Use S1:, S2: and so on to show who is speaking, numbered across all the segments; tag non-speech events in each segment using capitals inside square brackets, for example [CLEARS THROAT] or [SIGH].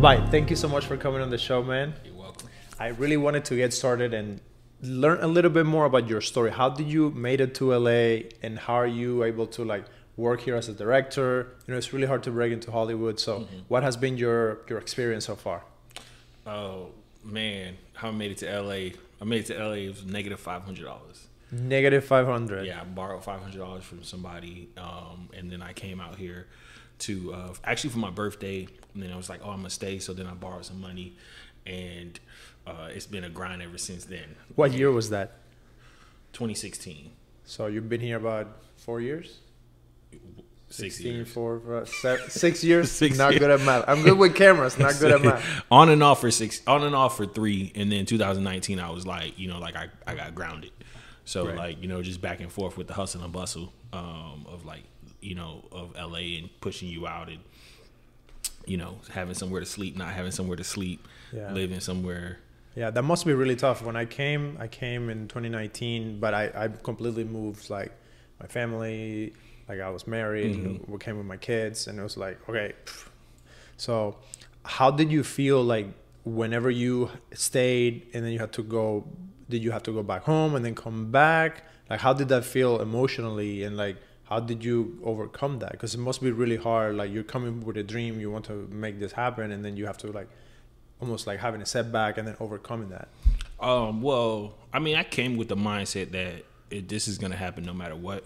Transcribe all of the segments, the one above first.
S1: Bye. Thank you so much for coming on the show, man.
S2: You're welcome.
S1: I really wanted to get started and learn a little bit more about your story. How did you made it to LA, and how are you able to like work here as a director? You know, it's really hard to break into Hollywood. So,
S2: Mm-hmm.
S1: what has been your your experience so far?
S2: Oh man, how I made it to LA. I made it to LA. It was negative five hundred dollars.
S1: Negative five hundred.
S2: Yeah, I borrowed five hundred dollars from somebody, um, and then I came out here to uh, actually for my birthday. And then I was like, oh, I'm gonna stay. So then I borrowed some money, and uh, it's been a grind ever since then.
S1: What year was that?
S2: 2016.
S1: So you've been here about four years.
S2: Six
S1: 16,
S2: years.
S1: four, uh, six [LAUGHS] years.
S2: Six
S1: not
S2: years.
S1: good at math. I'm good with cameras. Not good at math. [LAUGHS]
S2: on and off for six, on and off for three, and then 2019, I was like, you know, like I, I got grounded. So
S1: Right.
S2: like, you know, just back and forth with the hustle and bustle um, of like, you know, of LA and pushing you out and, you know, having somewhere to sleep, not having somewhere to sleep,
S1: Yeah.
S2: living somewhere.
S1: Yeah, that must be really tough. When I came, I came in 2019, but I, I completely moved like my family, like I was married,
S2: Mhm.
S1: we came with my kids, and it was like, okay. So, how did you feel like whenever you stayed and then you had to go? Did you have to go back home and then come back? Like, how did that feel emotionally? And like, how did you overcome that? Because it must be really hard. Like, you're coming with a dream, you want to make this happen, and then you have to like almost like having a setback and then overcoming that.
S2: Um, well, I mean, I came with the mindset that it, this is gonna happen no matter what.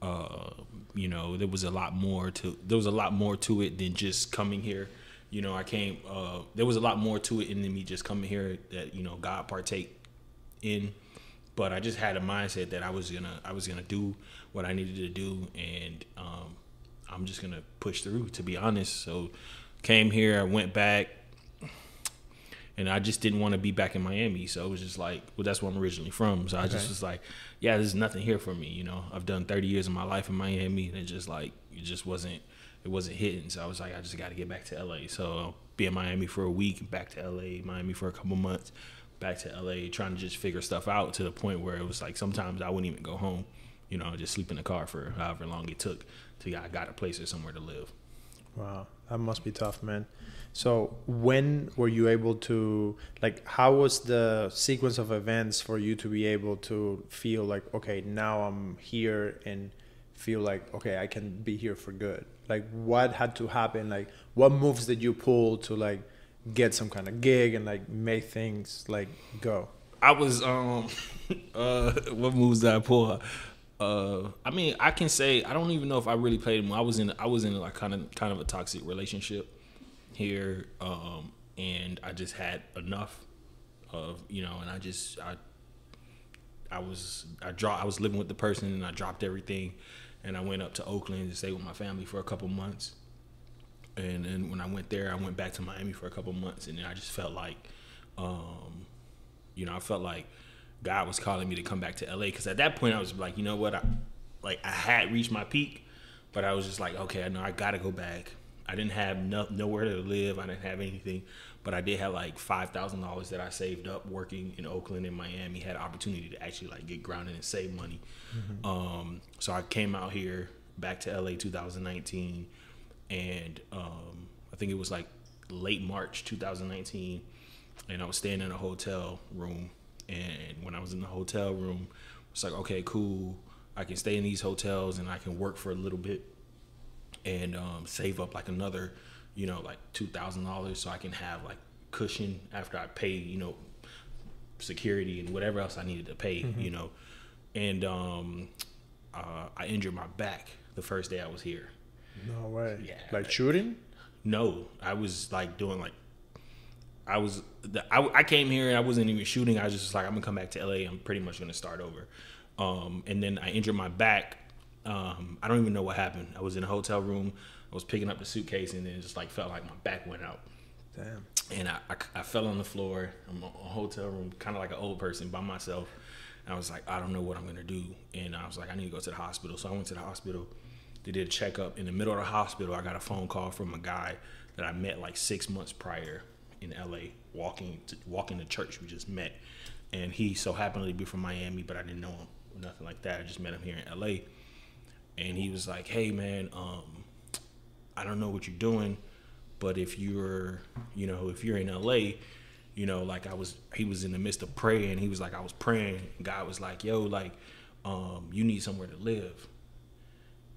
S2: Uh, you know, there was a lot more to there was a lot more to it than just coming here. You know, I came. Uh, there was a lot more to it than me just coming here that you know God partake in. But I just had a mindset that I was gonna I was gonna do what I needed to do, and um, I'm just gonna push through. To be honest, so came here, I went back, and I just didn't want to be back in Miami. So it was just like, well, that's where I'm originally from. So I just was like, yeah, there's nothing here for me. You know, I've done 30 years of my life in Miami, and it just like it just wasn't it wasn't hitting. So I was like, I just got to get back to LA. So I'll be in Miami for a week, back to LA, Miami for a couple months, back to LA, trying to just figure stuff out to the point where it was like sometimes I wouldn't even go home. You know, just sleep in the car for however long it took till I got a place or somewhere to live.
S1: Wow, that must be tough, man. So when were you able to like how was the sequence of events for you to be able to feel like okay, now I'm here and feel like okay, I can be here for good. Like what had to happen? Like what moves did you pull to like get some kind of gig and like make things like go?
S2: I was um [LAUGHS] uh what moves did I pull? Uh I mean I can say I don't even know if I really played them. I was in I was in like kind of kind of a toxic relationship here um and I just had enough of you know and I just I I was I dropped I was living with the person and I dropped everything and I went up to Oakland to stay with my family for a couple months. And then when I went there, I went back to Miami for a couple months and then I just felt like um you know, I felt like God was calling me to come back to LA because at that point I was like, you know what, I like I had reached my peak, but I was just like, okay, I know I got to go back. I didn't have no, nowhere to live. I didn't have anything, but I did have like five thousand dollars that I saved up working in Oakland and Miami. Had opportunity to actually like get grounded and save money. Um, so I came out here back to LA 2019, and um, I think it was like late March 2019 and I was staying in a hotel room. And when I was in the hotel room, it's like, okay, cool. I can stay in these hotels and I can work for a little bit and um, save up like another, you know, like two thousand dollars so I can have like cushion after I pay, you know, security and whatever else I needed to pay, you know. And um, uh, I injured my back the first day I was here.
S1: No way.
S2: Yeah.
S1: Like shooting?
S2: No, I was like doing like I was the, I, I came here and I wasn't even shooting. I was just like I'm gonna come back to LA. I'm pretty much gonna start over. Um, and then I injured my back. Um, I don't even know what happened. I was in a hotel room. I was picking up the suitcase and then it just like felt like my back went out.
S1: Damn.
S2: And I, I, I fell on the floor. I'm in a hotel room, kind of like an old person by myself. And I was like, I don't know what I'm gonna do. And I was like, I need to go to the hospital. So I went to the hospital. They did a checkup. In the middle of the hospital, I got a phone call from a guy that I met like six months prior in LA, walking to, walking to church. We just met, and he so happened to be from Miami, but I didn't know him, nothing like that. I just met him here in LA, and he was like, "Hey man, um, I don't know what you're doing, But if you're, you know, if you're in LA, you know, like I was, he was in the midst of praying. He was like, I was praying. God was like, yo, like, um, you need somewhere to live.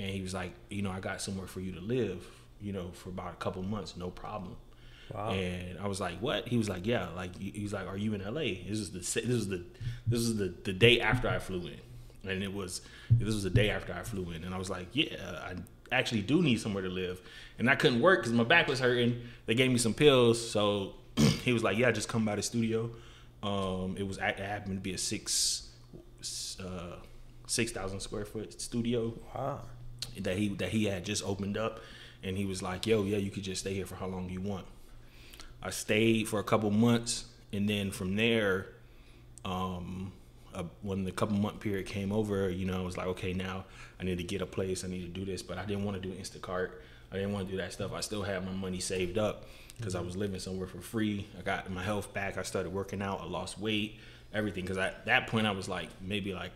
S2: And he was like, you know, I got somewhere for you to live, you know, for about a couple months, no problem. Wow. And I was like, "What?" He was like, "Yeah." Like he's like, "Are you in LA?" This is the this is the this is the the day after I flew in, and it was this was the day after I flew in, and I was like, "Yeah, I actually do need somewhere to live," and I couldn't work because my back was hurting. They gave me some pills, so [CLEARS THROAT] he was like, "Yeah, just come by the studio." Um, it was it happened to be a six uh, six thousand square foot studio. Wow. That he that he had just opened up, and he was like, "Yo, yeah, you could just stay here for how long you want." I stayed for a couple months, and then from there, um, uh, when the couple month period came over, you know, I was like, okay, now I need to get a place. I need to do this, but I didn't want to do Instacart. I didn't want to do that stuff. I still had my money saved up because mm-hmm. I was living somewhere for free. I got my health back. I started working out. I lost weight, everything. Because at that point, I was like maybe like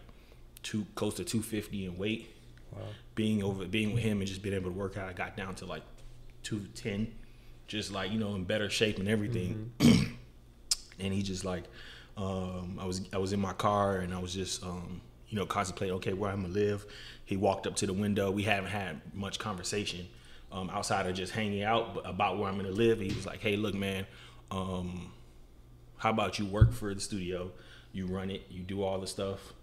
S2: two close to 250 in weight. Wow. Being over, being with him and just being able to work out, I got down to like 210 just like you know in better shape and everything. Mm-hmm. and he just like, um, I was I was in my car and I was just um, you know contemplating, okay, where I'm gonna live. He walked up to the window. We haven't had much conversation um, outside of just hanging out about where I'm gonna live. He was like, hey, look, man, um, how about you work for the studio? You run it, you do all the stuff,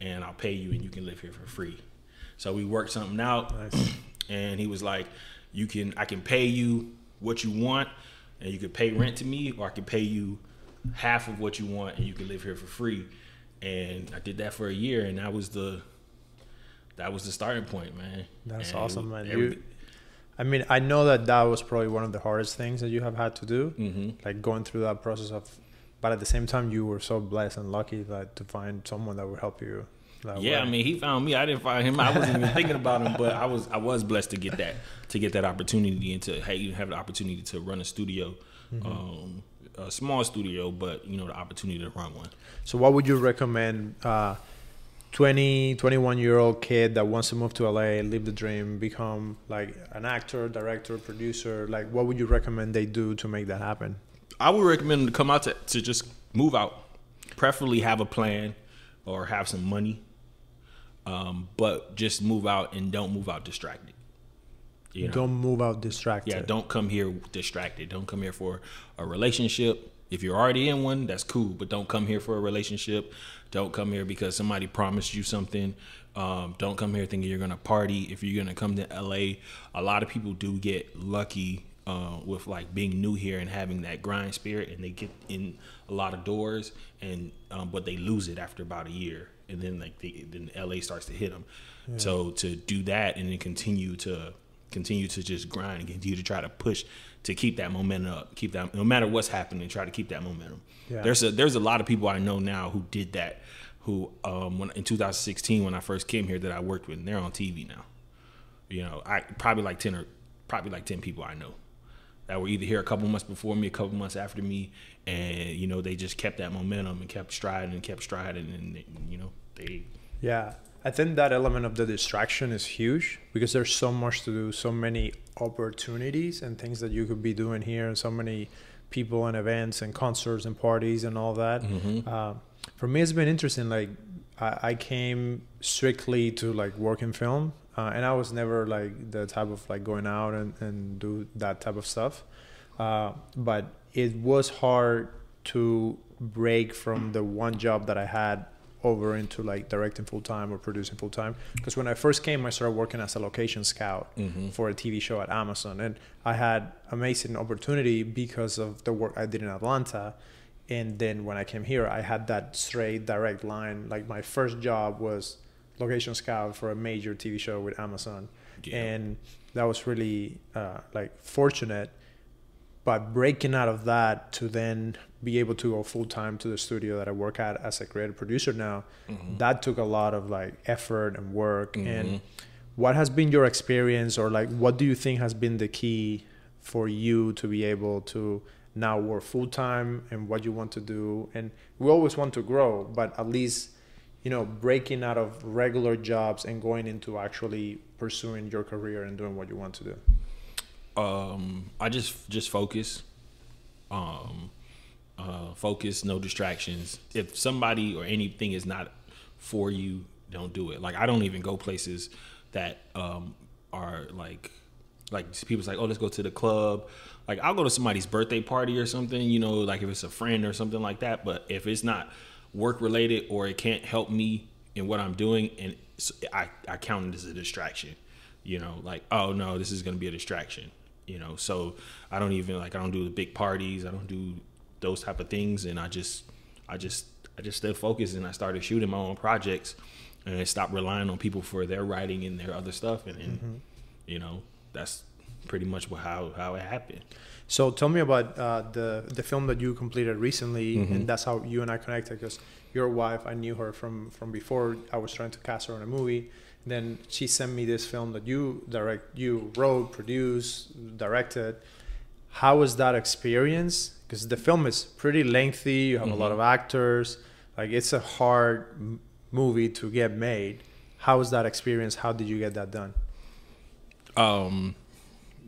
S2: and I'll pay you, and you can live here for free. So we worked something out, nice. [CLEARS THROAT] and he was like, "You can, I can pay you what you want and you could pay rent to me or I could pay you half of what you want and you can live here for free. And I did that for a year and that was the that was the starting point, man.
S1: That's
S2: and
S1: awesome, man. You, I mean, I know that that was probably one of the hardest things that you have had to do, mm-hmm. like going through that process of. But at the same time, you were so blessed and lucky that to find someone that would help you
S2: yeah, way. I mean, he found me. I didn't find him. I wasn't even thinking about him, but I was I was blessed to get that to get that opportunity and to hey have the opportunity to run a studio, mm-hmm. um, a small studio, but you know the opportunity to run one.
S1: So, what would you recommend? Uh, 20 21 year old kid that wants to move to la live the dream become like an actor director producer like what would you recommend they do to make that happen
S2: i would recommend them to come out to, to just move out preferably have a plan or have some money um, but just move out and don't move out distracted.
S1: You know? Don't move out distracted.
S2: Yeah, don't come here distracted. Don't come here for a relationship. If you're already in one, that's cool, but don't come here for a relationship. Don't come here because somebody promised you something. Um, don't come here thinking you're gonna party. If you're gonna come to LA, a lot of people do get lucky uh, with like being new here and having that grind spirit, and they get in a lot of doors, and um, but they lose it after about a year and then like the, then LA starts to hit them. Yeah. So to do that and then continue to continue to just grind and continue to try to push to keep that momentum up, keep that no matter what's happening, try to keep that momentum. Yeah. There's a there's a lot of people I know now who did that. Who um, when in 2016 when I first came here that I worked with, and they're on TV now. You know, I probably like ten or probably like ten people I know that were either here a couple months before me, a couple months after me, and you know they just kept that momentum and kept striding and kept striding, and you know they.
S1: Yeah, I think that element of the distraction is huge because there's so much to do, so many opportunities and things that you could be doing here, and so many people and events and concerts and parties and all that. Mm-hmm. Uh, for me, it's been interesting. Like I, I came strictly to like work in film, uh, and I was never like the type of like going out and, and do that type of stuff. Uh, but it was hard to break from the one job that I had over into like directing full time or producing full time. Because when I first came, I started working as a location scout mm-hmm. for a TV show at Amazon, and I had amazing opportunity because of the work I did in Atlanta. And then when I came here, I had that straight direct line. Like my first job was location scout for a major TV show with Amazon, yeah. and that was really uh, like fortunate but breaking out of that to then be able to go full time to the studio that I work at as a creative producer now, mm-hmm. that took a lot of like effort and work. Mm-hmm. And what has been your experience, or like what do you think has been the key for you to be able to now work full time and what you want to do? And we always want to grow, but at least you know breaking out of regular jobs and going into actually pursuing your career and doing what you want to do
S2: Um, I just just focus. Um, uh, focus, no distractions. If somebody or anything is not for you, don't do it. Like I don't even go places that um, are like like people's like, oh, let's go to the club. Like I'll go to somebody's birthday party or something, you know, like if it's a friend or something like that. But if it's not work related or it can't help me in what I'm doing, and I I count it as a distraction, you know, like oh no, this is gonna be a distraction, you know. So I don't even like I don't do the big parties, I don't do those type of things, and I just I just I just stay focused and I started shooting my own projects and I stopped relying on people for their writing and their other stuff and, and mm-hmm. you know that's pretty much how how it happened.
S1: So tell me about uh, the the film that you completed recently, mm-hmm. and that's how you and I connected. Because your wife, I knew her from from before. I was trying to cast her in a movie. Then she sent me this film that you direct, you wrote, produced, directed. How was that experience? Because the film is pretty lengthy. You have mm-hmm. a lot mm-hmm. of actors. Like it's a hard m- movie to get made. How was that experience? How did you get that done?
S2: Um,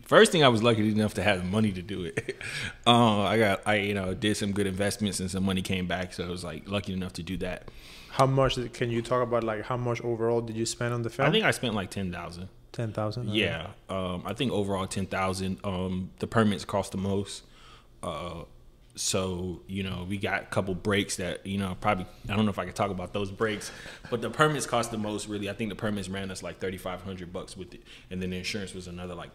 S2: first thing I was lucky enough to have money to do it. [LAUGHS] uh, I got I you know did some good investments and some money came back, so I was like lucky enough to do that.
S1: How much can you talk about? Like how much overall did you spend on the film?
S2: I think I spent like ten thousand.
S1: Ten thousand.
S2: Yeah, um, I think overall ten thousand. Um, the permits cost the most. Uh, so you know we got a couple breaks that you know probably I don't know if I can talk about those breaks, but the permits cost the most. Really, I think the permits ran us like thirty five hundred bucks with it, and then the insurance was another like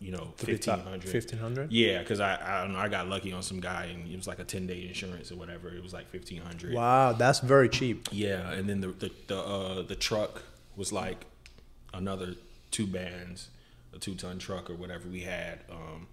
S2: you know fifteen hundred.
S1: Fifteen hundred.
S2: Yeah, because I I don't know I got lucky on some guy and it was like a ten day insurance or whatever. It was like fifteen hundred.
S1: Wow, that's very cheap.
S2: Yeah, and then the the the, uh, the truck was like another two bands, a two ton truck or whatever we had. Um,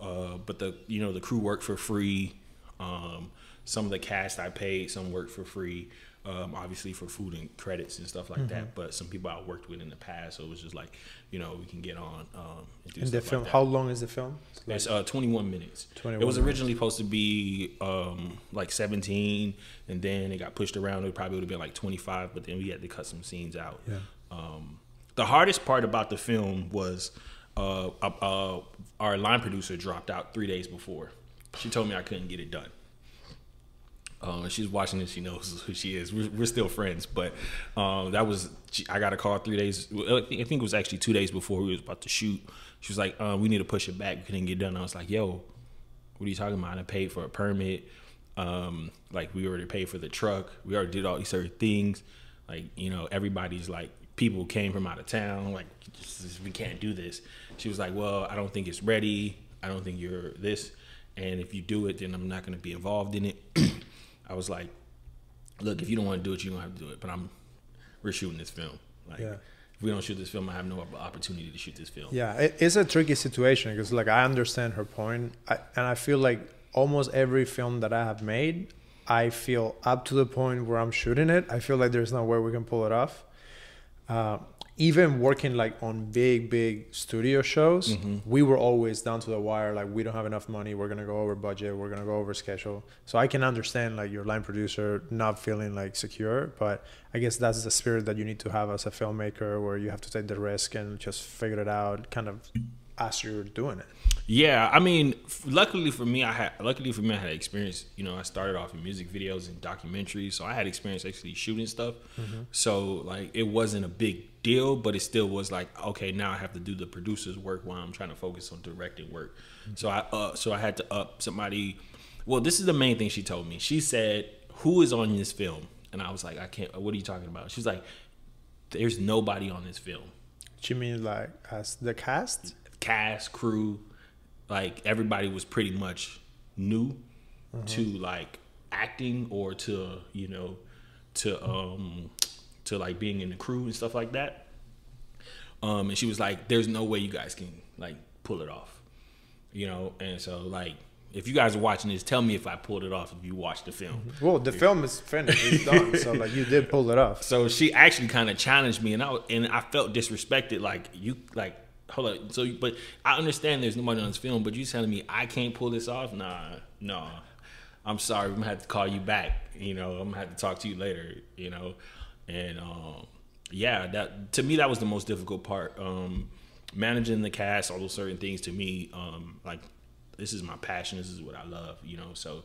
S2: uh, but the you know the crew worked for free. Um, some of the cast I paid, some worked for free. Um, obviously for food and credits and stuff like mm-hmm. that. But some people I worked with in the past, so it was just like, you know, we can get on. Um,
S1: and, and the film, like how long is the film?
S2: It's, uh, 21 minutes. 21 it was originally minutes. supposed to be um, like 17, and then it got pushed around. It probably would have been like 25, but then we had to cut some scenes out.
S1: Yeah.
S2: Um, the hardest part about the film was uh, uh, our line producer dropped out three days before. She told me I couldn't get it done. Uh, she's watching this. She knows who she is. We're, we're still friends, but um, that was I got a call three days. I think it was actually two days before we was about to shoot. She was like, uh, "We need to push it back. We couldn't get done." I was like, "Yo, what are you talking about? I paid for a permit. Um, like we already paid for the truck. We already did all these certain things. Like you know, everybody's like people came from out of town. Like we can't do this." She was like, "Well, I don't think it's ready. I don't think you're this." And if you do it, then I'm not going to be involved in it. [CLEARS THROAT] I was like, look, if you don't want to do it, you don't have to do it. But I'm, we're shooting this film. Like, yeah. if we don't shoot this film, I have no opportunity to shoot this film.
S1: Yeah, it's a tricky situation because, like, I understand her point, I, and I feel like almost every film that I have made, I feel up to the point where I'm shooting it, I feel like there's no way we can pull it off. Uh, even working like on big big studio shows mm-hmm. we were always down to the wire like we don't have enough money we're gonna go over budget we're gonna go over schedule so i can understand like your line producer not feeling like secure but i guess that's the spirit that you need to have as a filmmaker where you have to take the risk and just figure it out kind of as you're doing it
S2: yeah, I mean, luckily for me, I had luckily for me, I had experience. You know, I started off in music videos and documentaries, so I had experience actually shooting stuff. Mm-hmm. So like, it wasn't a big deal, but it still was like, okay, now I have to do the producer's work while I'm trying to focus on directing work. Mm-hmm. So I uh, so I had to up somebody. Well, this is the main thing she told me. She said, "Who is on this film?" And I was like, "I can't. What are you talking about?" She's like, "There's nobody on this film."
S1: She means like as the cast,
S2: cast, crew like everybody was pretty much new mm-hmm. to like acting or to you know to um to like being in the crew and stuff like that um and she was like there's no way you guys can like pull it off you know and so like if you guys are watching this, tell me if I pulled it off. If you watched the film,
S1: mm-hmm. well, the film is finished, it's [LAUGHS] done. so like you did pull it off.
S2: So she actually kind of challenged me, and I and I felt disrespected. Like you, like hold on. So, but I understand there's nobody on this film, but you telling me I can't pull this off? Nah, no. I'm sorry. I'm gonna have to call you back. You know, I'm gonna have to talk to you later. You know, and um, yeah, that to me that was the most difficult part. Um, managing the cast, all those certain things to me, um, like this is my passion. This is what I love, you know. So,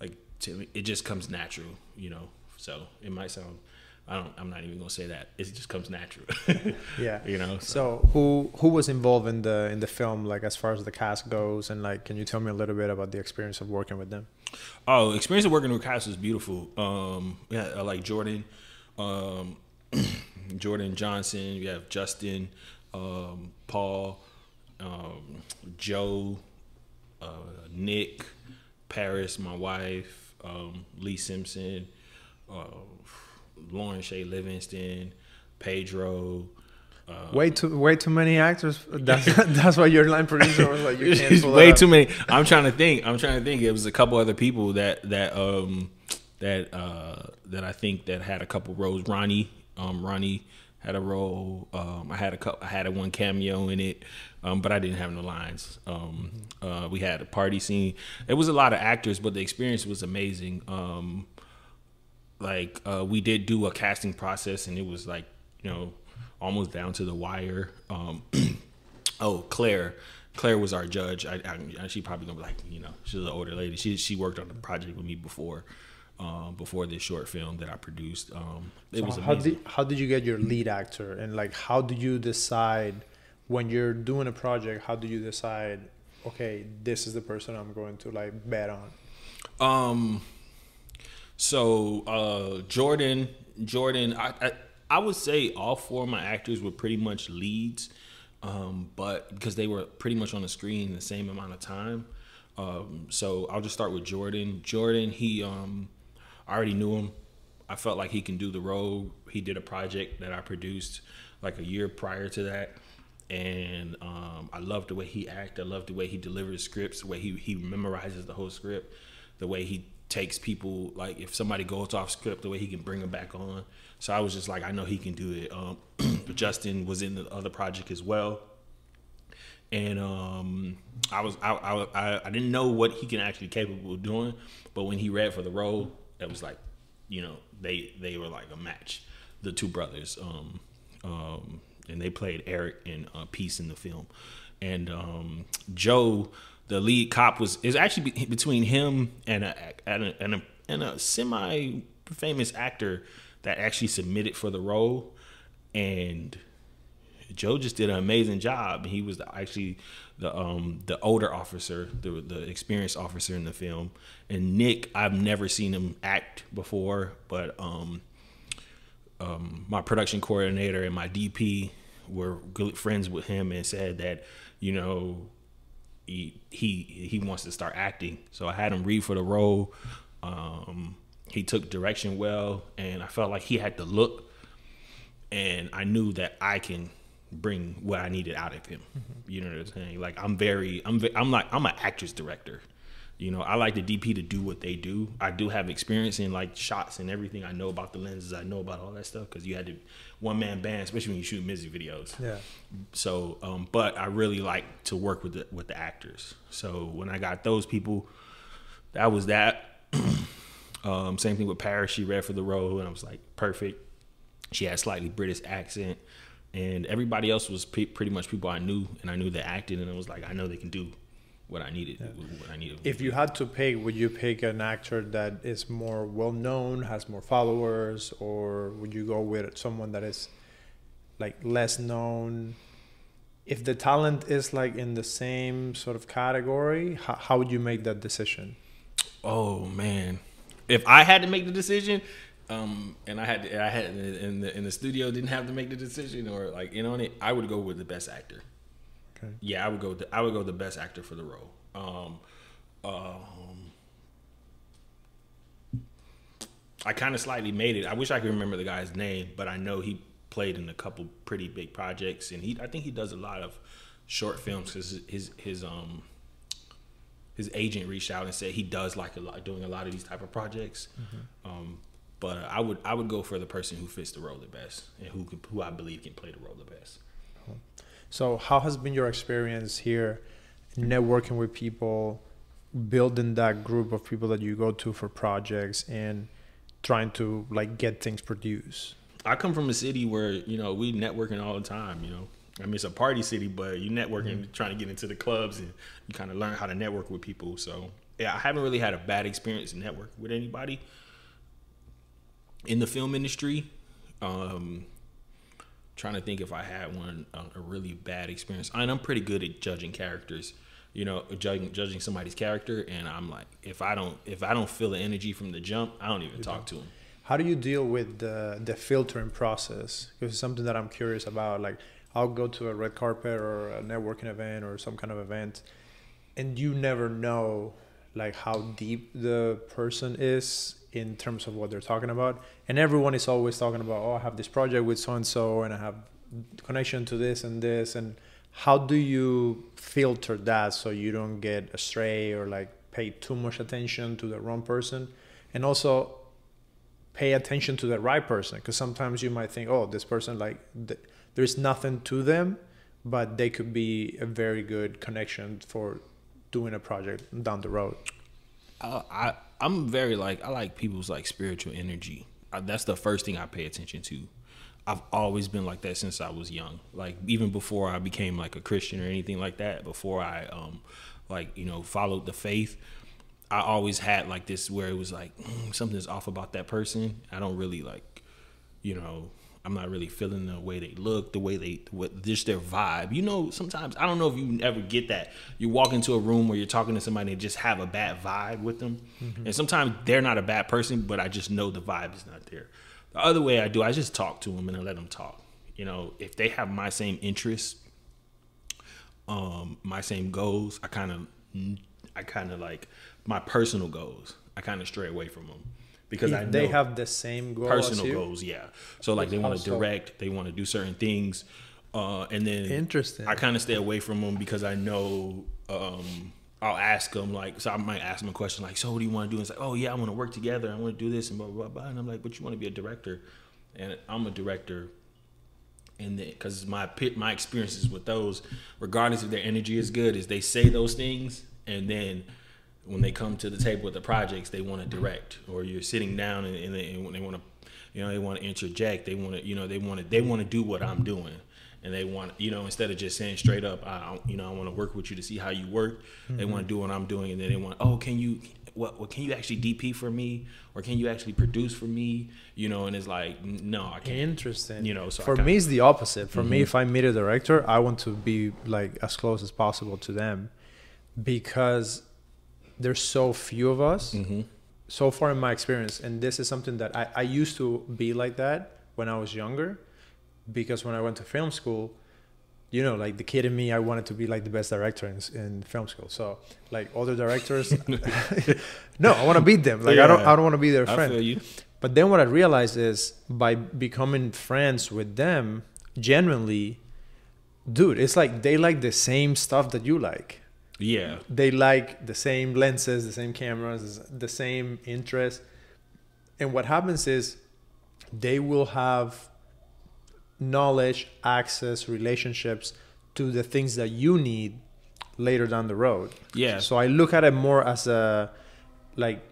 S2: like to me, it just comes natural, you know. So it might sound, I don't, I'm not even gonna say that. It just comes natural. [LAUGHS]
S1: Yeah.
S2: you know.
S1: So who who was involved in the in the film, like as far as the cast goes, and like, can you tell me a little bit about the experience of working with them?
S2: Oh, experience of working with cast was beautiful. Um, yeah, I like Jordan, um, [CLEARS THROAT] Jordan Johnson. We have Justin, um, Paul, um, Joe, uh, Nick, Paris, my wife, um, Lee Simpson, uh, Lauren Shea Livingston, Pedro. Uh,
S1: way too way too many actors. That's [LAUGHS] [LAUGHS] that's why your line producer was like, you can't
S2: way too many. I'm trying to think. I'm trying to think. It was a couple other people that that um that uh that I think that had a couple roles. Ronnie, um, Ronnie had a role. Um, I had a couple. I had a one cameo in it, um, but I didn't have no lines. Um, uh, we had a party scene. It was a lot of actors, but the experience was amazing. Um, like uh, we did do a casting process, and it was like you know almost down to the wire. Um, [CLEARS THROAT] oh, Claire. Claire was our judge. I, I, she probably gonna be like, you know, she's an older lady. She she worked on the project with me before, um, before this short film that I produced. Um, it
S1: So
S2: was
S1: how did how did you get your lead actor, and like how do you decide when you're doing a project? How do you decide? Okay, this is the person I'm going to like bet on.
S2: Um, so uh, Jordan, Jordan, I, I I would say all four of my actors were pretty much leads, um, but because they were pretty much on the screen the same amount of time. Um, so I'll just start with Jordan. Jordan, he um, I already knew him. I felt like he can do the role. He did a project that I produced like a year prior to that. And um, I love the way he acts. I love the way he delivers scripts, the way he, he memorizes the whole script, the way he takes people, like if somebody goes off script, the way he can bring them back on. So I was just like, I know he can do it. Um, [CLEARS THROAT] Justin was in the other project as well and um, I was I, I I didn't know what he can actually capable of doing, but when he read for the role, it was like, you know, they they were like a match, the two brothers, um, um, and they played Eric and uh, Peace in the film, and um, Joe, the lead cop, was is actually be- between him and a and a and a, and a semi famous actor that actually submitted for the role, and Joe just did an amazing job. He was the, actually the um the older officer, the the experienced officer in the film. And Nick, I've never seen him act before, but um um my production coordinator and my DP were good friends with him and said that you know he he he wants to start acting. So I had him read for the role. Um he took direction well and I felt like he had the look and I knew that I can bring what I needed out of him. You know what I'm saying? Like I'm very, I'm, I'm like, I'm an actress director. You know, I like the DP to do what they do. I do have experience in like shots and everything. I know about the lenses. I know about all that stuff because you had to one man band, especially when you shoot music videos.
S1: Yeah.
S2: So, um, but I really like to work with the with the actors. So when I got those people, that was that. [CLEARS THROAT] um, same thing with Paris. She read for the role, and I was like, perfect. She had slightly British accent, and everybody else was pre- pretty much people I knew, and I knew they acted, and I was like, I know they can do what I needed. What I needed.
S1: If you had to pick, would you pick an actor that is more well known, has more followers, or would you go with someone that is like less known? If the talent is like in the same sort of category, how, how would you make that decision?
S2: Oh man, if I had to make the decision, um, and I had to, I had in the in the studio didn't have to make the decision or like in on it, I would go with the best actor.
S1: Okay.
S2: Yeah, I would go. With the, I would go with the best actor for the role. Um, um, I kind of slightly made it. I wish I could remember the guy's name, but I know he played in a couple pretty big projects, and he I think he does a lot of short films because his his um his agent reached out and said he does like a lot doing a lot of these type of projects. Um, but I would I would go for the person who fits the role the best and who can, who I believe can play the role the best.
S1: So, how has been your experience here, networking with people, building that group of people that you go to for projects, and trying to like get things produced?
S2: I come from a city where you know we networking all the time. You know, I mean, it's a party city, but you networking, mm-hmm. trying to get into the clubs, and you kind of learn how to network with people. So yeah, I haven't really had a bad experience network with anybody in the film industry. Um, trying to think if I had one a, really bad experience. I I'm pretty good at judging characters. You know, judging judging somebody's character, and I'm like, if I don't if I don't feel the energy from the jump, I don't even talk to them.
S1: How do you deal with the the filtering process? Because it's something that I'm curious about. Like, I'll go to a red carpet or a networking event or some kind of event, and you never know like how deep the person is in terms of what they're talking about. And everyone is always talking about, oh, I have this project with so and so, and I have connection to this and this. And how do you filter that so you don't get astray or like pay too much attention to the wrong person? And also pay attention to the right person because sometimes you might think, oh, this person like th- there's nothing to them, but they could be a very good connection for doing a project down the road.
S2: Uh, I I'm very like I like people's like spiritual energy. I, that's the first thing I pay attention to. I've always been like that since I was young. Like even before I became like a Christian or anything like that. Before I um like you know followed the faith. I always had like this where it was like mm, something's off about that person. I don't really like, you know, I'm not really feeling the way they look, the way they, what, just their vibe. You know, sometimes I don't know if you ever get that. You walk into a room where you're talking to somebody and just have a bad vibe with them, mm-hmm. and sometimes they're not a bad person, but I just know the vibe is not there. The other way I do, I just talk to them and I let them talk. You know, if they have my same interests, um, my same goals, I kind of, I kind of like my personal goals. I kind of stray away from them
S1: because I they have the same
S2: goal personal goals. Yeah, so like they want to direct, they want to do certain things, uh, and then
S1: interesting.
S2: I kind of stay away from them because I know. Um, I'll ask them like, so I might ask them a question like, "So what do you want to do?" And it's like, "Oh yeah, I want to work together. I want to do this and blah blah blah." And I'm like, "But you want to be a director?" And I'm a director, and because my my experiences with those, regardless if their energy is good, is they say those things and then when they come to the table with the projects, they want to direct, or you're sitting down and, and they, and they want to, you know, they want to interject. They want to, you know, they want to, they want to do what I'm doing, and they want, you know, instead of just saying straight up, I, you know, I want to work with you to see how you work. Mm-hmm. They want to do what I'm doing, and then they want, oh, can you, what, what, can you actually DP for me, or can you actually produce for me? You know, and it's like, no, I can't.
S1: Interesting.
S2: You know, so
S1: for me, it's the opposite. For mm-hmm. me, if I meet a director, I want to be like as close as possible to them, because there's so few of us mm-hmm. so far in my experience and this is something that I, I used to be like that when i was younger because when i went to film school you know like the kid in me i wanted to be like the best director in, in film school. So like other directors [LAUGHS] no i want to beat them. Like yeah. i don't i don't want to be their friend. but then what i realized is by becoming friends with them genuinely dude it's like they like the same stuff that you like
S2: yeah.
S1: They like the same lenses, the same cameras, the same interest. And what happens is they will have knowledge, access, relationships to the things that you need later down the road.
S2: Yeah.
S1: So I look at it more as a like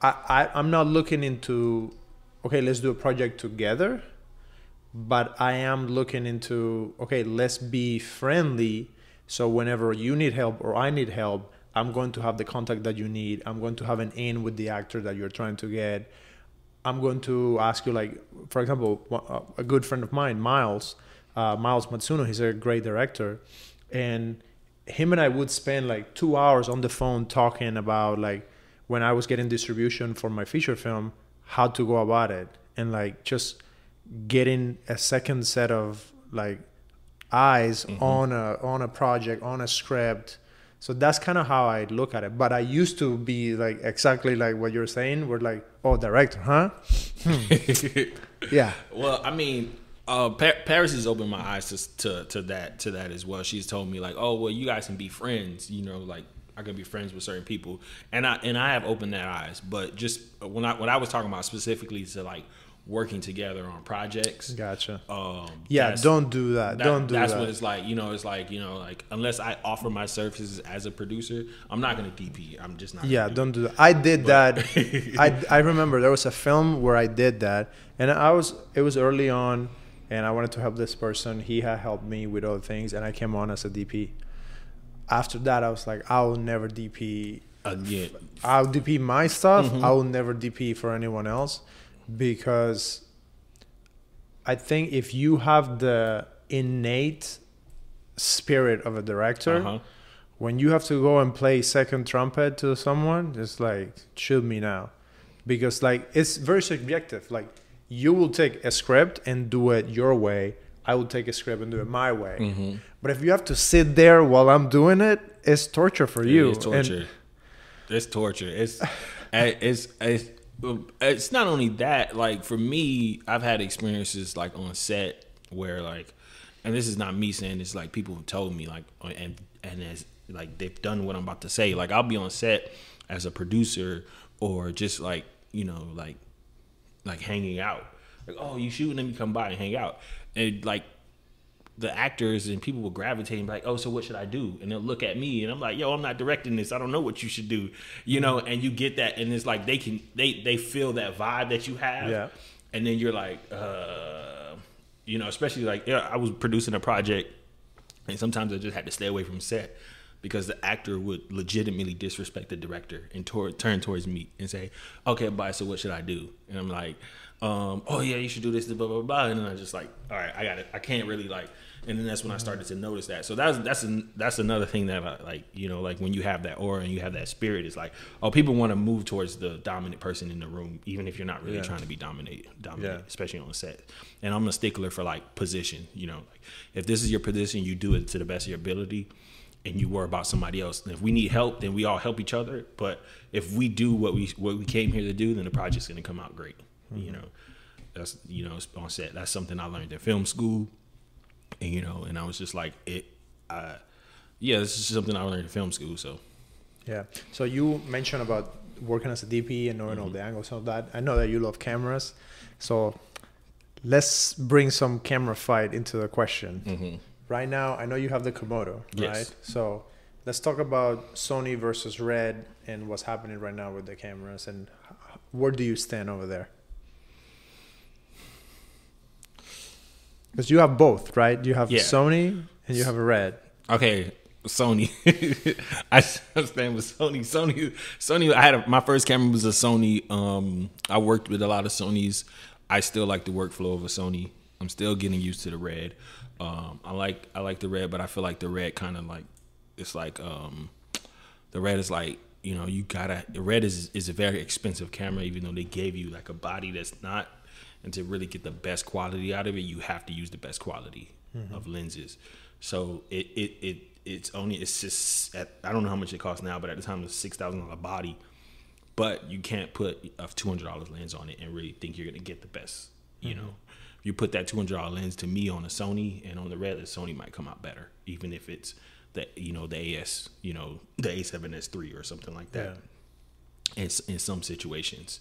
S1: I, I I'm not looking into okay, let's do a project together, but I am looking into okay, let's be friendly so whenever you need help or I need help, I'm going to have the contact that you need. I'm going to have an in with the actor that you're trying to get. I'm going to ask you, like, for example, a good friend of mine, Miles, uh, Miles Matsuno, he's a great director. And him and I would spend like two hours on the phone talking about, like, when I was getting distribution for my feature film, how to go about it. And, like, just getting a second set of, like, eyes mm-hmm. on a on a project on a script so that's kind of how i look at it but i used to be like exactly like what you're saying we're like oh director huh hmm. [LAUGHS] yeah
S2: well i mean uh, Paris has opened my eyes to, to to that to that as well. She's told me like, oh well, you guys can be friends. You know, like I can be friends with certain people, and I and I have opened that eyes. But just when I when I was talking about specifically to like working together on projects.
S1: Gotcha.
S2: Um,
S1: yeah, don't do that. that don't do
S2: that's
S1: that.
S2: That's what it's like. You know, it's like you know, like unless I offer my services as a producer, I'm not gonna DP. I'm just not.
S1: Yeah, do don't do that. I did but. that. [LAUGHS] I I remember there was a film where I did that, and I was it was early on. and I wanted to help this person. He had helped me with other things, and I came on as a DP. After that, I was like, I will never DP.
S2: Again,
S1: I'll DP my stuff.
S2: Mhm.
S1: I will never DP for anyone else because I think if you have the innate spirit of a director,
S2: uh-huh.
S1: when you have to go and play second trumpet to someone, it's like shoot me now, because like it's very subjective. Like you will take a script and do it your way. I will take a script and do it my way.
S2: Mhm.
S1: But if you have to sit there while I'm doing it, it's torture for you.
S2: It's
S1: And-
S2: torture. it's torture. It's [LAUGHS] it's it's it's not only that. Like for me, I've had experiences like on set where like, and this is not me saying this. Like people have told me like, and and as like they've done what I'm about to say. Like I'll be on set as a producer or just like you know like like hanging out. Like oh you shooting? Let me come by and hang out. And like the actors and people will gravitate and be like, oh, so what should I do? And they'll look at me and I'm like, yo, I'm not directing this. I don't know what you should do. You know, and you get that and it's like they can they they feel that vibe that you have.
S1: Yeah.
S2: And then you're like, uh you know, especially like yeah, I was producing a project and sometimes I just had to stay away from set because the actor would legitimately disrespect the director and tor- turn towards me and say, "Okay, bye. So what should I do?" And I'm like, um, "Oh yeah, you should do this." Blah blah blah. And then I just like, "All right, I got it. I can't really like." And then that's when I started to notice that. So that's that's an, that's another thing that I, like you know like when you have that aura and you have that spirit, it's like oh people want to move towards the dominant person in the room, even if you're not really
S1: Yeah.
S2: trying to be dominated, dominant,
S1: Yeah.
S2: especially on set. And I'm a stickler for like position. You know, like if this is your position, you do it to the best of your ability and you worry about somebody else. And if we need help, then we all help each other. But if we do what we what we came here to do, then the project's gonna come out great. You know, that's you know on set. That's something I learned in film school, and you know, and I was just like it. Uh, yeah, this is something I learned in film school. So
S1: Yeah. So you mentioned about working as a DP and knowing all the angles and all that. I know that you love cameras. So let's bring some camera fight into the question. Right now, I know you have the Komodo,
S2: Yes.
S1: right? So let's talk about Sony versus Red and what's happening right now with the cameras and where do you stand over there? Because you have both, right? You have
S2: Yeah.
S1: Sony and you have a Red.
S2: Okay, Sony. [LAUGHS] I stand with Sony. Sony. Sony. I had a, my first camera was a Sony. Um, I worked with a lot of Sonys. I still like the workflow of a Sony. I'm still getting used to the red. Um, I like I like the red, but I feel like the red kind of like it's like um, the red is like you know you gotta the red is is a very expensive camera, even though they gave you like a body that's not. And to really get the best quality out of it, you have to use the best quality of lenses. So it it it it's only it's just at, I don't know how much it costs now, but at the time it was six thousand dollar body. But you can't put a two hundred dollars lens on it and really think you're gonna get the best. You know, if you put that two hundred dollar lens to me on a Sony and on the red, the Sony might come out better, even if it's the you know the AS you know the A7S three or something like that in in some situations.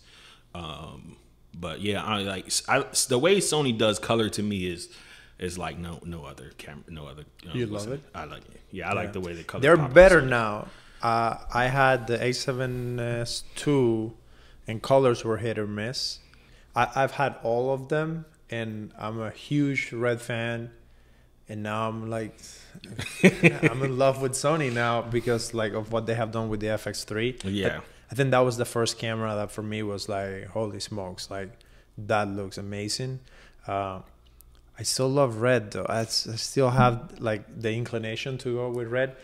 S2: Um, but yeah, I like I, the way Sony does color to me is is like no no other camera, no other.
S1: You
S2: what's
S1: love it?
S2: I like it. Yeah, I like the way they color.
S1: They're better
S2: Sony.
S1: now. Uh, I had the A7S2 and colors were hit or miss. I, I've had all of them and I'm a huge Red fan. And now I'm like, [LAUGHS] I'm in love with Sony now because like of what they have done with the FX3.
S2: Yeah.
S1: I, I think that was the first camera that for me was like, holy smokes, like that looks amazing. Uh, I still love red though. I still have like the inclination to go with red.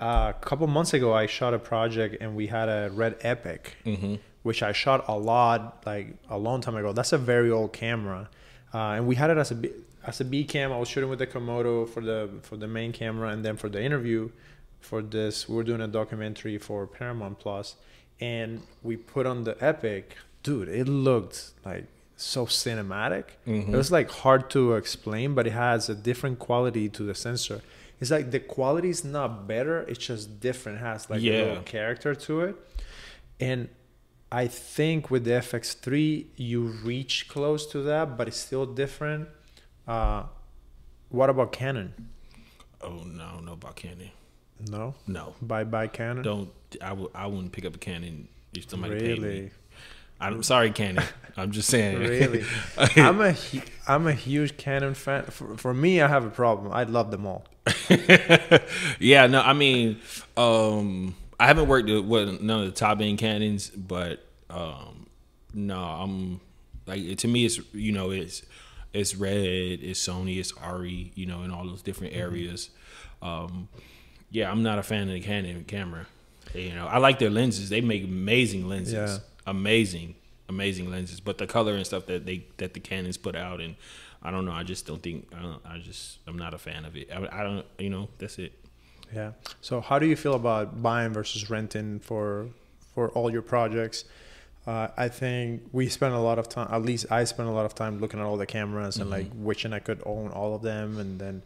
S1: Uh, a couple months ago, I shot a project and we had a red Epic,
S2: Mm-hmm.
S1: which I shot a lot like a long time ago. That's a very old camera, uh, and we had it as a B, as a B cam. I was shooting with the Komodo for the for the main camera, and then for the interview, for this we're doing a documentary for Paramount Plus, and we put on the Epic. Dude, it looked like so cinematic.
S2: Mhm.
S1: It was like hard to explain, but it has a different quality to the sensor. It's like the quality is not better; it's just different. It has like a little character to it, and I think with the FX3 you reach close to that, but it's still different. Uh, what about Canon?
S2: Oh no, no about Canon.
S1: No,
S2: No,
S1: bye bye Canon.
S2: don't. I w- I wouldn't pick up a Canon if somebody paid me. I'm sorry, Canon. [LAUGHS] I'm just saying.
S1: Really, [LAUGHS] I'm a I'm a huge Canon fan. For, for me, I have a problem. I love them all. [LAUGHS]
S2: yeah, no, I mean, um, I haven't worked with none of the top end Canons, but um, no, I'm like to me, it's you know, it's it's Red, it's Sony, it's ARRI, you know, in all those different areas. Um, yeah, I'm not a fan of the Canon camera. You know, I like their lenses. They make amazing lenses,
S1: Yeah.
S2: amazing, amazing lenses. But the color and stuff that they that the Canons put out, and I don't know. I just don't think. I, don't, I just I'm not a fan of it. I, I don't. You know, that's it.
S1: Yeah. So how do you feel about buying versus renting for for all your projects? Uh, I think we spend a lot of time. At least I spend a lot of time looking at all the cameras and like wishing I could own all of them. And then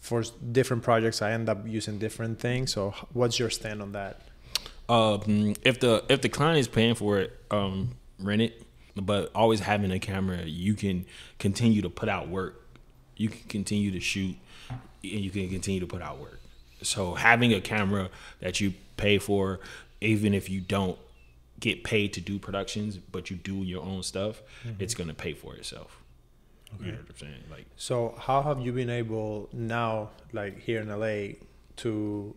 S1: for different projects, I end up using different things. So what's your stand on that?
S2: um, if the if the client is paying for it, um, rent it. But always having a camera, you can continue to put out work. You can continue to shoot, and you can continue to put out work. So having a camera that you pay for, even if you don't get paid to do productions, but you do your own stuff, it's gonna pay for itself. You know what I'm saying? Like
S1: So how have you been able now, like here in LA, to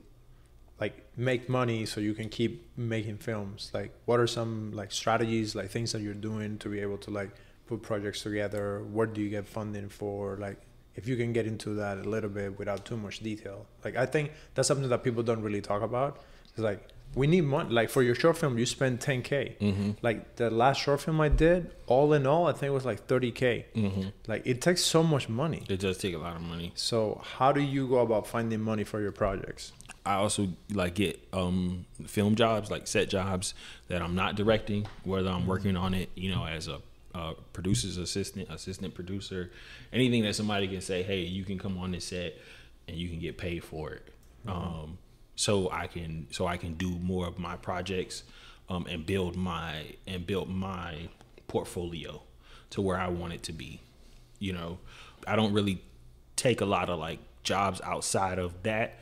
S1: like make money so you can keep making films? Like what are some like strategies, like things that you're doing to be able to like put projects together? Where do you get funding for? Like if you can get into that a little bit without too much detail. Like I think that's something that people don't really talk about. It's like we need money. Like for your short film, you spend 10k.
S2: Mm-hmm.
S1: Like the last short film I did, all in all, I think it was like 30k.
S2: Mhm.
S1: Like it takes so much money.
S2: it does take a lot of money.
S1: So how do you go about finding money for your projects?
S2: I also like get um, film jobs, like set jobs that I'm not directing, whether I'm working on it, you know, as a uh, producer's assistant, assistant producer, anything that somebody can say, hey, you can come on this set and you can get paid for it. Um, so I can so I can do more of my projects um, and build my and build my portfolio to where I want it to be. You know, I don't really take a lot of like jobs outside of that.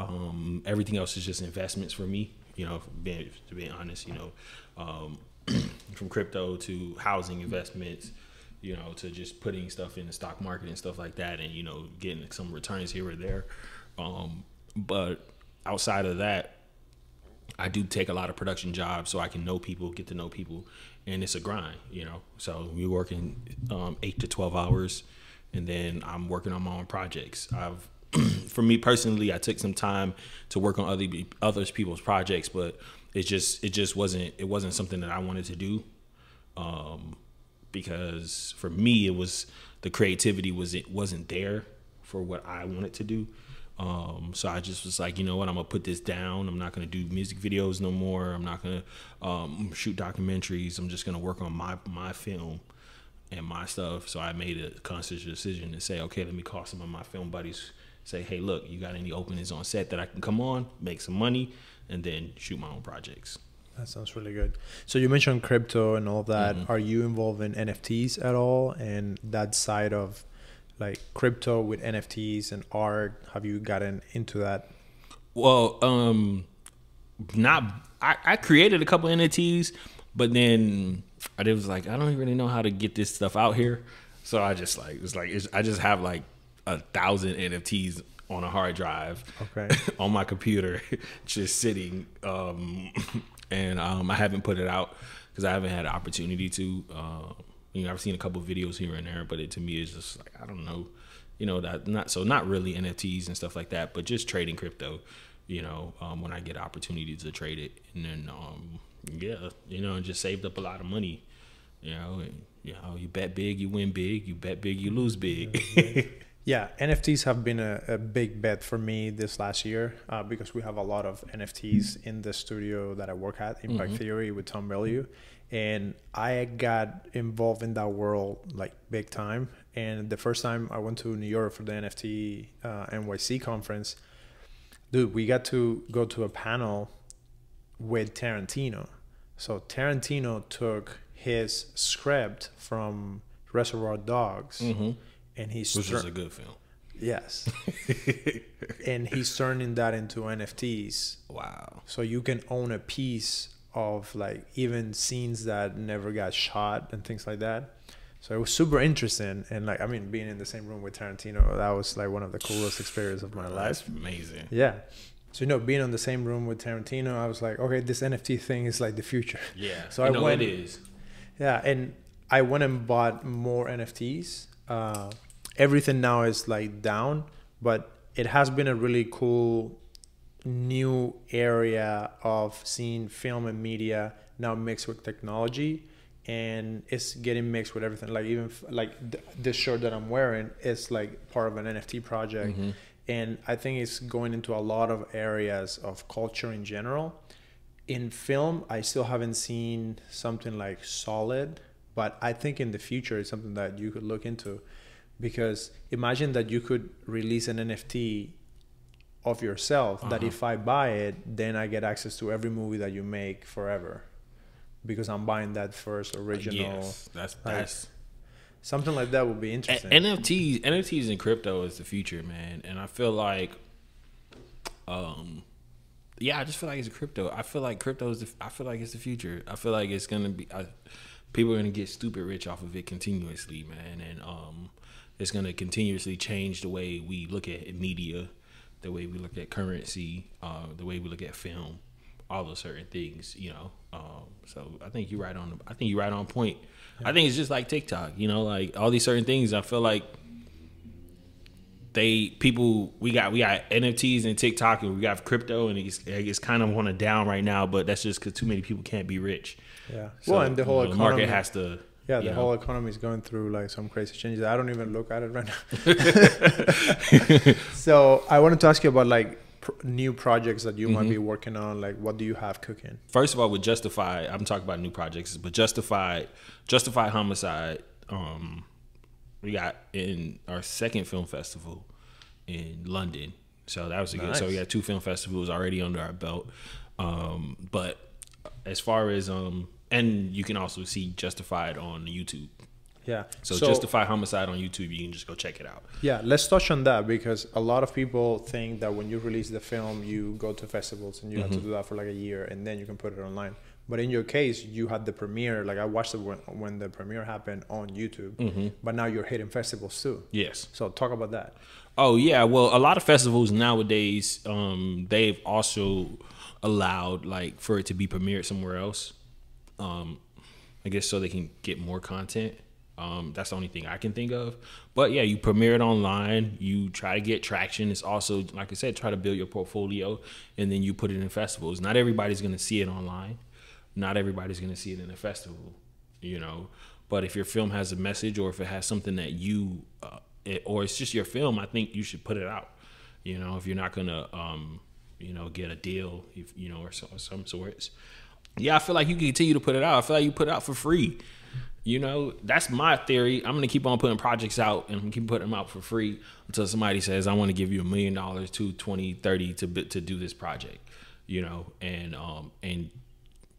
S2: Um, everything else is just investments for me. You know, being, to be honest, you know, um, [CLEARS THROAT] from crypto to housing investments, you know, to just putting stuff in the stock market and stuff like that, and you know, getting some returns here or there. Um, but outside of that, I do take a lot of production jobs so I can know people, get to know people, and it's a grind, you know. So we're working um, eight to twelve hours, and then I'm working on my own projects. I've, [CLEARS THROAT] for me personally, I took some time to work on other others people's projects, but it just it just wasn't it wasn't something that I wanted to do, um, because for me it was the creativity was it wasn't there for what I wanted to do. Um, so I just was like, you know what, I'm gonna put this down. I'm not gonna do music videos no more. I'm not gonna um, shoot documentaries. I'm just gonna work on my my film and my stuff. So I made a conscious decision to say, okay, let me call some of my film buddies. Say, hey, look, you got any openings on set that I can come on, make some money, and then shoot my own projects.
S1: That sounds really good. So you mentioned crypto and all of that.
S2: Mhm.
S1: Are you involved in NFTs at all? And that side of like crypto with NFTs and art, have you gotten into that?
S2: Well, um, not I, I created a couple NFTs, but then I was like, I don't really know how to get this stuff out here, so I just like it's like it's, I just have like a thousand NFTs on a hard drive
S1: Okay. [LAUGHS]
S2: on my computer, [LAUGHS] just sitting, um, [LAUGHS] and um, I haven't put it out because I haven't had an opportunity to. Uh, you know, I've seen a couple videos here and there, but it to me is just like I don't know, you know, that not so not really NFTs and stuff like that, but just trading crypto. You know, um, when I get opportunities to trade it, and then um, yeah, you know, and just saved up a lot of money. You know, and, you know, you bet big, you win big. You bet big, you lose big.
S1: Yeah, [LAUGHS] NFTs have been a, a big bet for me this last year uh, because we have a lot of NFTs in the studio that I work at, Impact
S2: Mhm.
S1: Theory with Tom Bilyeu. And I got involved in that world like big time. And the first time I went to New York for the NFT uh, NYC conference, dude, we got to go to a panel with Tarantino. So Tarantino took his script from Reservoir Dogs
S2: hmm
S1: and he's
S2: Which
S1: tur-
S2: is a good film.
S1: Yes. [LAUGHS] and he's turning that into NFTs.
S2: Wow.
S1: So you can own a piece of like even scenes that never got shot and things like that. So it was super interesting, and like I mean, being in the same room with Tarantino, that was like one of the coolest experiences of my life.
S2: That's amazing.
S1: Yeah. So you know, being on the same room with Tarantino, I was like, okay, this NFT thing is like the future.
S2: Yeah. [LAUGHS]
S1: So I
S2: know
S1: went-
S2: it is.
S1: Yeah, and I went and bought more NFTs. Uh, everything now is like down, but it has been a really cool new area of seeing film and media now mixed with technology and it's getting mixed with everything. Like even like th- this shirt that i'm wearing is like part of an nft project.
S2: Mhm.
S1: and i think it's going into a lot of areas of culture in general. In film i still haven't seen something like solid but i think in the future it's something that you could look into. Because imagine that you could release an nft of yourself that
S2: Uh-huh.
S1: if i buy it then i get access to every movie that you make forever because i'm buying that first original
S2: Yes, that's
S1: like,
S2: that's
S1: something like that would be
S2: A-
S1: interesting
S2: NFTs, NFTs and crypto is the future, man. And I feel like, um, yeah, I just feel like it's crypto. I feel like crypto is. The, I feel like it's the future. I feel like it's gonna be. I, people are gonna get stupid rich off of it continuously, man. And um, it's gonna continuously change the way we look at media, the way we look at currency, uh, the way we look at film, all those certain things. You know. Um, so I think you're right on. The, I think you're right on point. I think it's just like TikTok. You know, like all these certain things. I feel like they people we got we got NFTs and TikTok and we got crypto and it's it's kind of on a down right now, but that's just because too many people can't be rich.
S1: yeah
S2: So,
S1: well and the whole
S2: you know,
S1: economy
S2: market has to.
S1: Yeah the
S2: know.
S1: whole economy is going through like some crazy changes i don't even look at it right now [LAUGHS] so i wanted to ask you about like pr- new projects that you
S2: Mm-hmm.
S1: might be working on like what do you have cooking
S2: First of all, with Justify, I'm talking about new projects, but Justify, Justify Homicide, um, we got in our second film festival in London. So that was a good. So we
S1: Nice.
S2: got two film festivals already under our belt. Um, but as far as um, and you can also see Justified on YouTube.
S1: yeah
S2: So, Justify Homicide on YouTube, you can just go check it out.
S1: Yeah, let's touch on that because a lot of people think that when you release the film, you go to festivals and you have to
S2: Mm-hmm.
S1: do that for like a year and then you can put it online. But in your case, you had the premiere. Like I watched it when, when the premiere happened on YouTube,
S2: Mm-hmm.
S1: but now you're hitting festivals too.
S2: Yes.
S1: So talk about that.
S2: Oh yeah, well, a lot of festivals nowadays, um, they've also allowed like for it to be premiered somewhere else. Um, I guess so they can get more content. Um, that's the only thing I can think of. But yeah, you premiere it online. You try to get traction. It's also like I said, try to build your portfolio, and then you put it in festivals. Not everybody's gonna see it online. Not everybody's gonna see it in a festival. You know, but if your film has a message, or if it has something that you, uh, it, or it's just your film, I think you should put it out. You know, if you're not gonna, um, you know, get a deal, if you know, or, so, or some sorts. Yeah, I feel like you can continue to put it out. I feel like you put it out for free. You know, that's my theory. I'm gonna keep on putting projects out and keep putting them out for free until somebody says I want to give you a million dollars to 20, 30 to to do this project. You know, and um and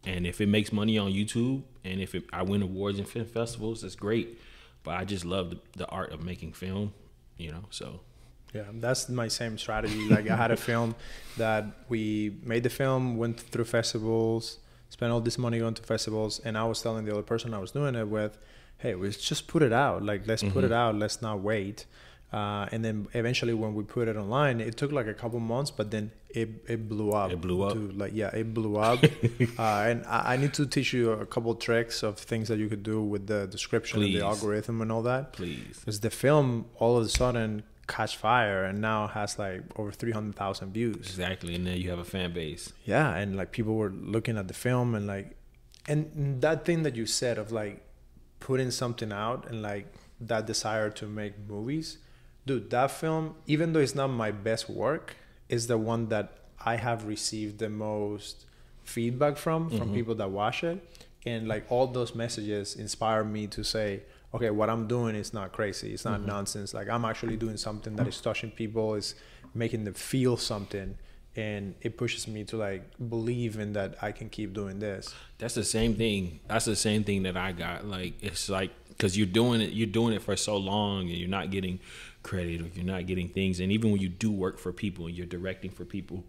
S2: and if it makes money on YouTube and if it, I win awards and film festivals, that's great. But I just love the, the art of making film. You know, so
S1: Yeah, that's my same strategy. Like I had a film [LAUGHS] that we made the film, went through festivals, spent all this money going to festivals, and I was telling the other person I was doing it with, "Hey, let's just put it out. Like let's put it out. Let's not wait." Uh, and then eventually, when we put it online, it took like a couple months, but then it it blew up.
S2: It blew up.
S1: To, like yeah, it blew up. [LAUGHS] uh, and I, I need to teach you a couple tricks of things that you could do with the description and
S2: Please.
S1: the algorithm and all that
S2: please.
S1: because the film all of a sudden catch fire and now has like over 300,000 views.
S2: Exactly. And then you have a fan base.
S1: Yeah, and like people were looking at the film and like and that thing that you said of like putting something out and like that desire to make movies. Dude, that film even though it's not my best work is the one that I have received the most feedback from from mm-hmm. people that watch it and like all those messages inspire me to say okay what i'm doing is not crazy it's not mm-hmm. nonsense like i'm actually doing something that mm-hmm. is touching people is making them feel something and it pushes me to like believe in that i can keep doing this
S2: That's the same thing. That's the same thing that I got. Like it's like because you're doing it, you're doing it for so long, and you're not getting credit, or you're not getting things. And even when you do work for people and you're directing for people,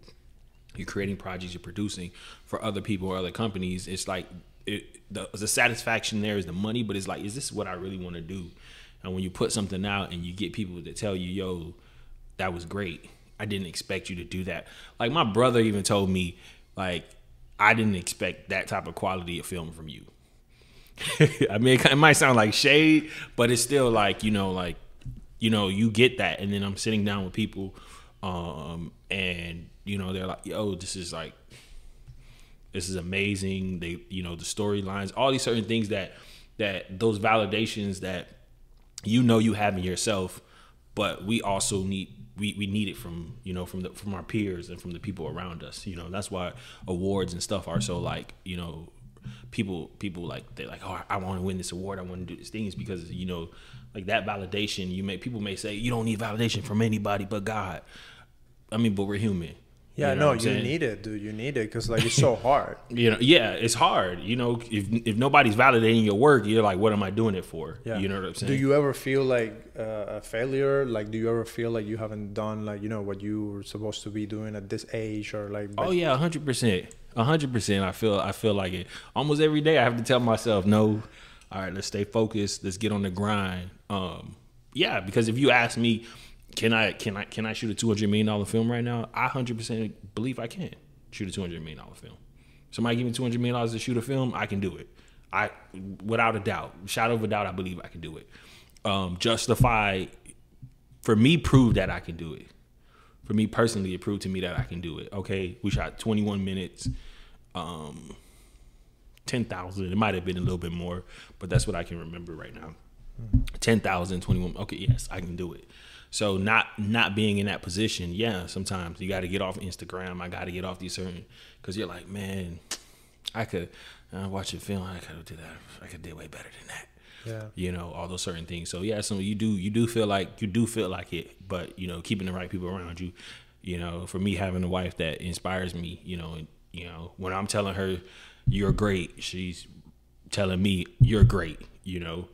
S2: you're creating projects, you're producing for other people or other companies. It's like it, the, the satisfaction there is the money, but it's like, is this what I really want to do? And when you put something out and you get people to tell you, yo, that was great. I didn't expect you to do that. Like my brother even told me, like, I didn't expect that type of quality of film from you. [LAUGHS] I mean, it, might sound like shade, but it's still like, you know, like, you know, you get that. And then I'm sitting down with people, um, and, you know, they're like, yo, this is like, this is amazing. They, you know, the storylines, all these certain things that, that those validations that you know you have in yourself, but we also need we, we need it from you know from the from our peers and from the people around us. You know that's why awards and stuff are so like you know people people like they're like oh I want to win this award I want to do these things because you know like that validation you may people may say you don't need validation from anybody but God. I mean, but we're human.
S1: Yeah, you know no, you need it, dude. You need it because like it's so [LAUGHS] hard.
S2: you know, yeah, it's hard. You know, if if nobody's validating your work, you're like, what am I doing it for? Yeah. You know what I'm saying?
S1: Do you ever feel like uh, a failure? Like, do you ever feel like you haven't done like you know what you were supposed to be doing at this age or like?
S2: Oh yeah, hundred percent, hundred percent. I feel I feel like it almost every day. I have to tell myself, no, all right, let's stay focused. Let's get on the grind. Um, yeah, because if you ask me can I can I can I shoot a two hundred million dollar film right now? I hundred percent believe I can shoot a two hundred million dollar film. Somebody give me two hundred million dollars to shoot a film, I can do it. I without a doubt, shadow of a doubt, I believe I can do it. Um, justify for me prove that I can do it. For me personally, it proved to me that I can do it. Okay, we shot twenty one minutes. Um, ten thousand. It might have been a little bit more, but that's what I can remember right now. 10,000, 21. Okay, yes, I can do it. So not not being in that position, yeah, sometimes you got to get off Instagram. I got to get off these certain because you're like, man, I could uh, watch a film. I could do that. I could do way better than that. Yeah. You know all those certain things. So yeah, so you do you do feel like you do feel like it, but you know keeping the right people around you. You know, for me having a wife that inspires me. You know, and you know when I'm telling her you're great, she's telling me you're great. You know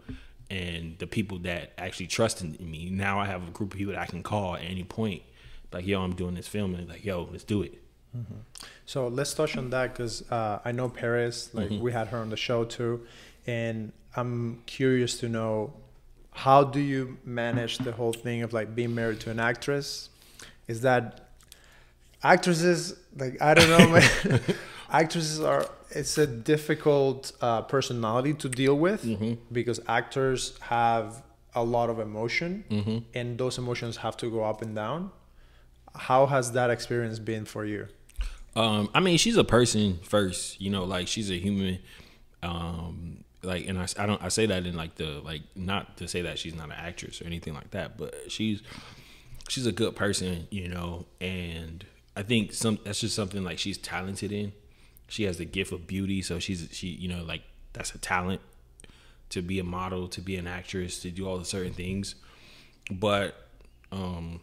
S2: and the people that actually trust in me. Now I have a group of people that I can call at any point, like, yo, I'm doing this film, and like, yo, let's do it.
S1: Mm-hmm. So let's touch on that because uh, I know Paris, like mm-hmm. we had her on the show too, and I'm curious to know how do you manage the whole thing of like being married to an actress? Is that actresses like I don't know, [LAUGHS] man. Actresses are it's a difficult uh, personality to deal with mm-hmm. because actors have a lot of emotion mm-hmm. and those emotions have to go up and down how has that experience been for you
S2: um, i mean she's a person first you know like she's a human um, like and I, I don't i say that in like the like not to say that she's not an actress or anything like that but she's she's a good person you know and i think some that's just something like she's talented in she has the gift of beauty, so she's she you know like that's a talent to be a model, to be an actress, to do all the certain things. But um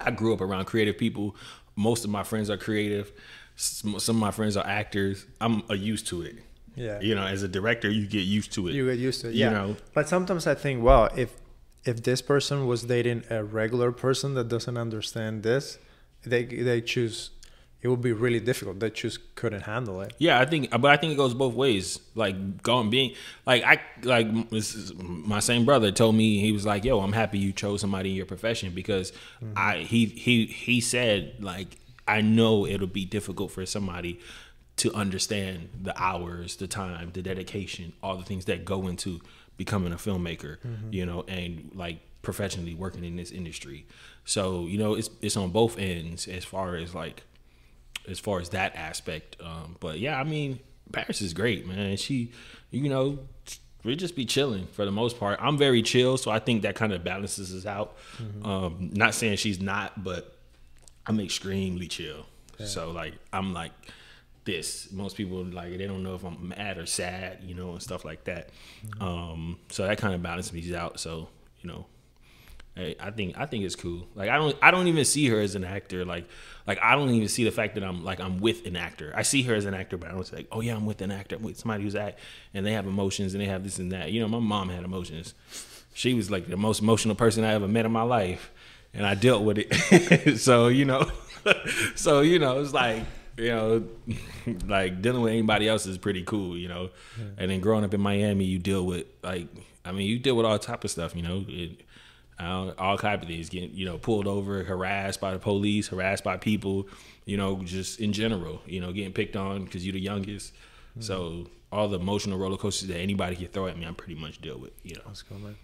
S2: I grew up around creative people. Most of my friends are creative. Some of my friends are actors. I'm uh, used to it. Yeah. You know, as a director, you get used to it.
S1: You get used to it. Yeah. You know? But sometimes I think, well, if if this person was dating a regular person that doesn't understand this, they they choose it would be really difficult. They just couldn't handle it.
S2: Yeah, I think, but I think it goes both ways. Like going being like I like my same brother told me he was like, "Yo, I'm happy you chose somebody in your profession because mm-hmm. I he he he said like I know it'll be difficult for somebody to understand the hours, the time, the dedication, all the things that go into becoming a filmmaker, mm-hmm. you know, and like professionally working in this industry. So you know, it's it's on both ends as far as like as far as that aspect. Um, but yeah, I mean, Paris is great, man. She, you know, we just be chilling for the most part. I'm very chill, so I think that kind of balances us out. Mm-hmm. Um, not saying she's not, but I'm extremely chill. Yeah. So like, I'm like this. Most people like they don't know if I'm mad or sad, you know, and stuff like that. Mm-hmm. Um, so that kind of balances me out. So you know, I think I think it's cool. Like I don't I don't even see her as an actor. Like like I don't even see the fact that I'm like I'm with an actor. I see her as an actor, but I don't say like, oh yeah, I'm with an actor. I'm with somebody who's act and they have emotions and they have this and that. You know, my mom had emotions. She was like the most emotional person I ever met in my life. and I dealt with it. [LAUGHS] so you know, [LAUGHS] so you know, it's like you know, [LAUGHS] like dealing with anybody else is pretty cool, you know. Yeah. And then growing up in Miami, you deal with like, I mean, you deal with all type of stuff, you know. It, all, all type of things, getting you know pulled over, harassed by the police, harassed by people, you know, just in general, you know, getting picked on because you're the youngest. Mm-hmm. So all the emotional roller coasters that anybody can throw at me, I'm pretty much deal with, you know.
S1: That's cool, man.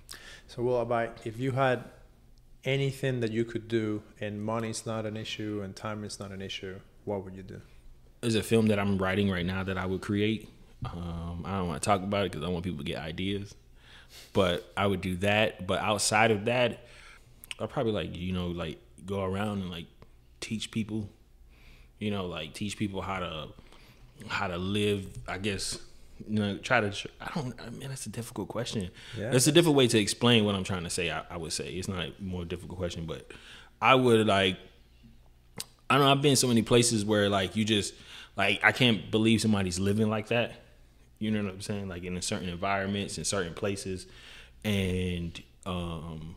S1: So, well, about if you had anything that you could do and money's not an issue and time is not an issue, what would you do?
S2: There's a film that I'm writing right now that I would create. Um, I don't want to talk about it because I want people to get ideas, but I would do that. But outside of that, I'd probably like you know like go around and like teach people, you know, like teach people how to how to live. I guess you know try to. I don't. I mean, that's a difficult question. Yeah, it's a different way to explain what I'm trying to say. I, I would say it's not a more difficult question, but I would like I don't know. I've been so many places where like you just like I can't believe somebody's living like that. You know what I'm saying? Like in certain environments in certain places, and um,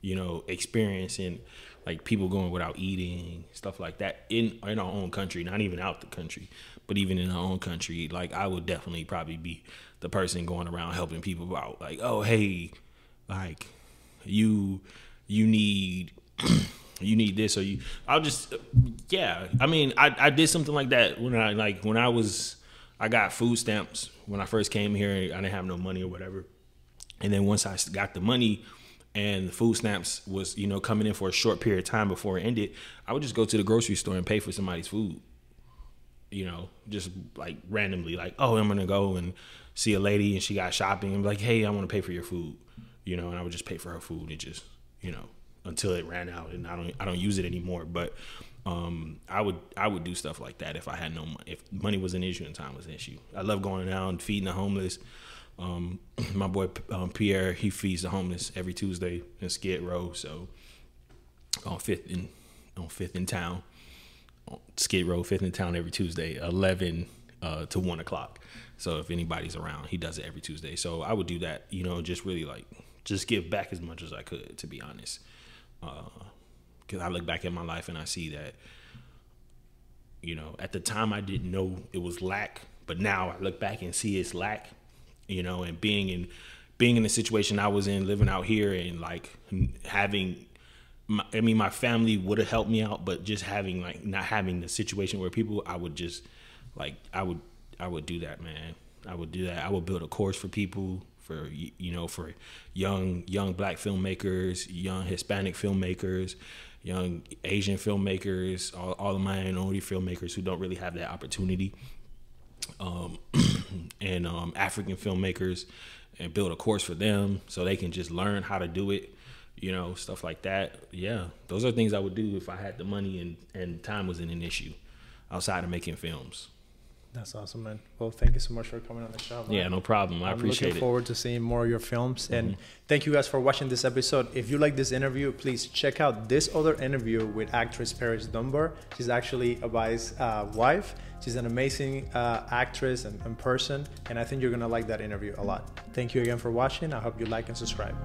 S2: you know, experiencing like people going without eating, stuff like that in in our own country, not even out the country, but even in our own country. Like I would definitely probably be the person going around helping people out. Like, oh hey, like you you need [CLEARS THROAT] you need this or you I'll just yeah. I mean, I I did something like that when I like when I was I got food stamps when I first came here. I didn't have no money or whatever. And then once I got the money and the food stamps was, you know, coming in for a short period of time before it ended, I would just go to the grocery store and pay for somebody's food. You know, just like randomly, like, oh, I'm gonna go and see a lady and she got shopping and like, hey, I want to pay for your food. You know, and I would just pay for her food and just, you know, until it ran out and I don't I don't use it anymore. But um, I would I would do stuff like that if I had no money. If money was an issue and time was an issue. I love going around feeding the homeless. Um, [CLEARS THROAT] my boy um, Pierre he feeds the homeless every Tuesday in Skid Row. So on Fifth in on Fifth in town, Skid Row Fifth in town every Tuesday, eleven uh, to one o'clock. So if anybody's around, he does it every Tuesday. So I would do that. You know, just really like just give back as much as I could. To be honest because I look back at my life and I see that, you know, at the time I didn't know it was lack, but now I look back and see it's lack, you know, and being in being in the situation I was in, living out here, and like having. My, I mean, my family would have helped me out, but just having like not having the situation where people, I would just like I would I would do that, man. I would do that. I would build a course for people for you know for young young black filmmakers, young Hispanic filmmakers, young Asian filmmakers, all, all the minority filmmakers who don't really have that opportunity, um, [CLEARS THROAT] and um, African filmmakers, and build a course for them so they can just learn how to do it. You know, stuff like that. Yeah, those are things I would do if I had the money and, and time wasn't an issue outside of making films.
S1: That's awesome, man. Well, thank you so much for coming on the show. Man.
S2: Yeah, no problem. I appreciate it.
S1: I'm
S2: appreciate
S1: looking forward to seeing more of your films. Mm-hmm. And thank you guys for watching this episode. If you like this interview, please check out this other interview with actress Paris Dunbar. She's actually Abai's uh, wife. She's an amazing uh, actress and, and person. And I think you're going to like that interview a lot. Thank you again for watching. I hope you like and subscribe.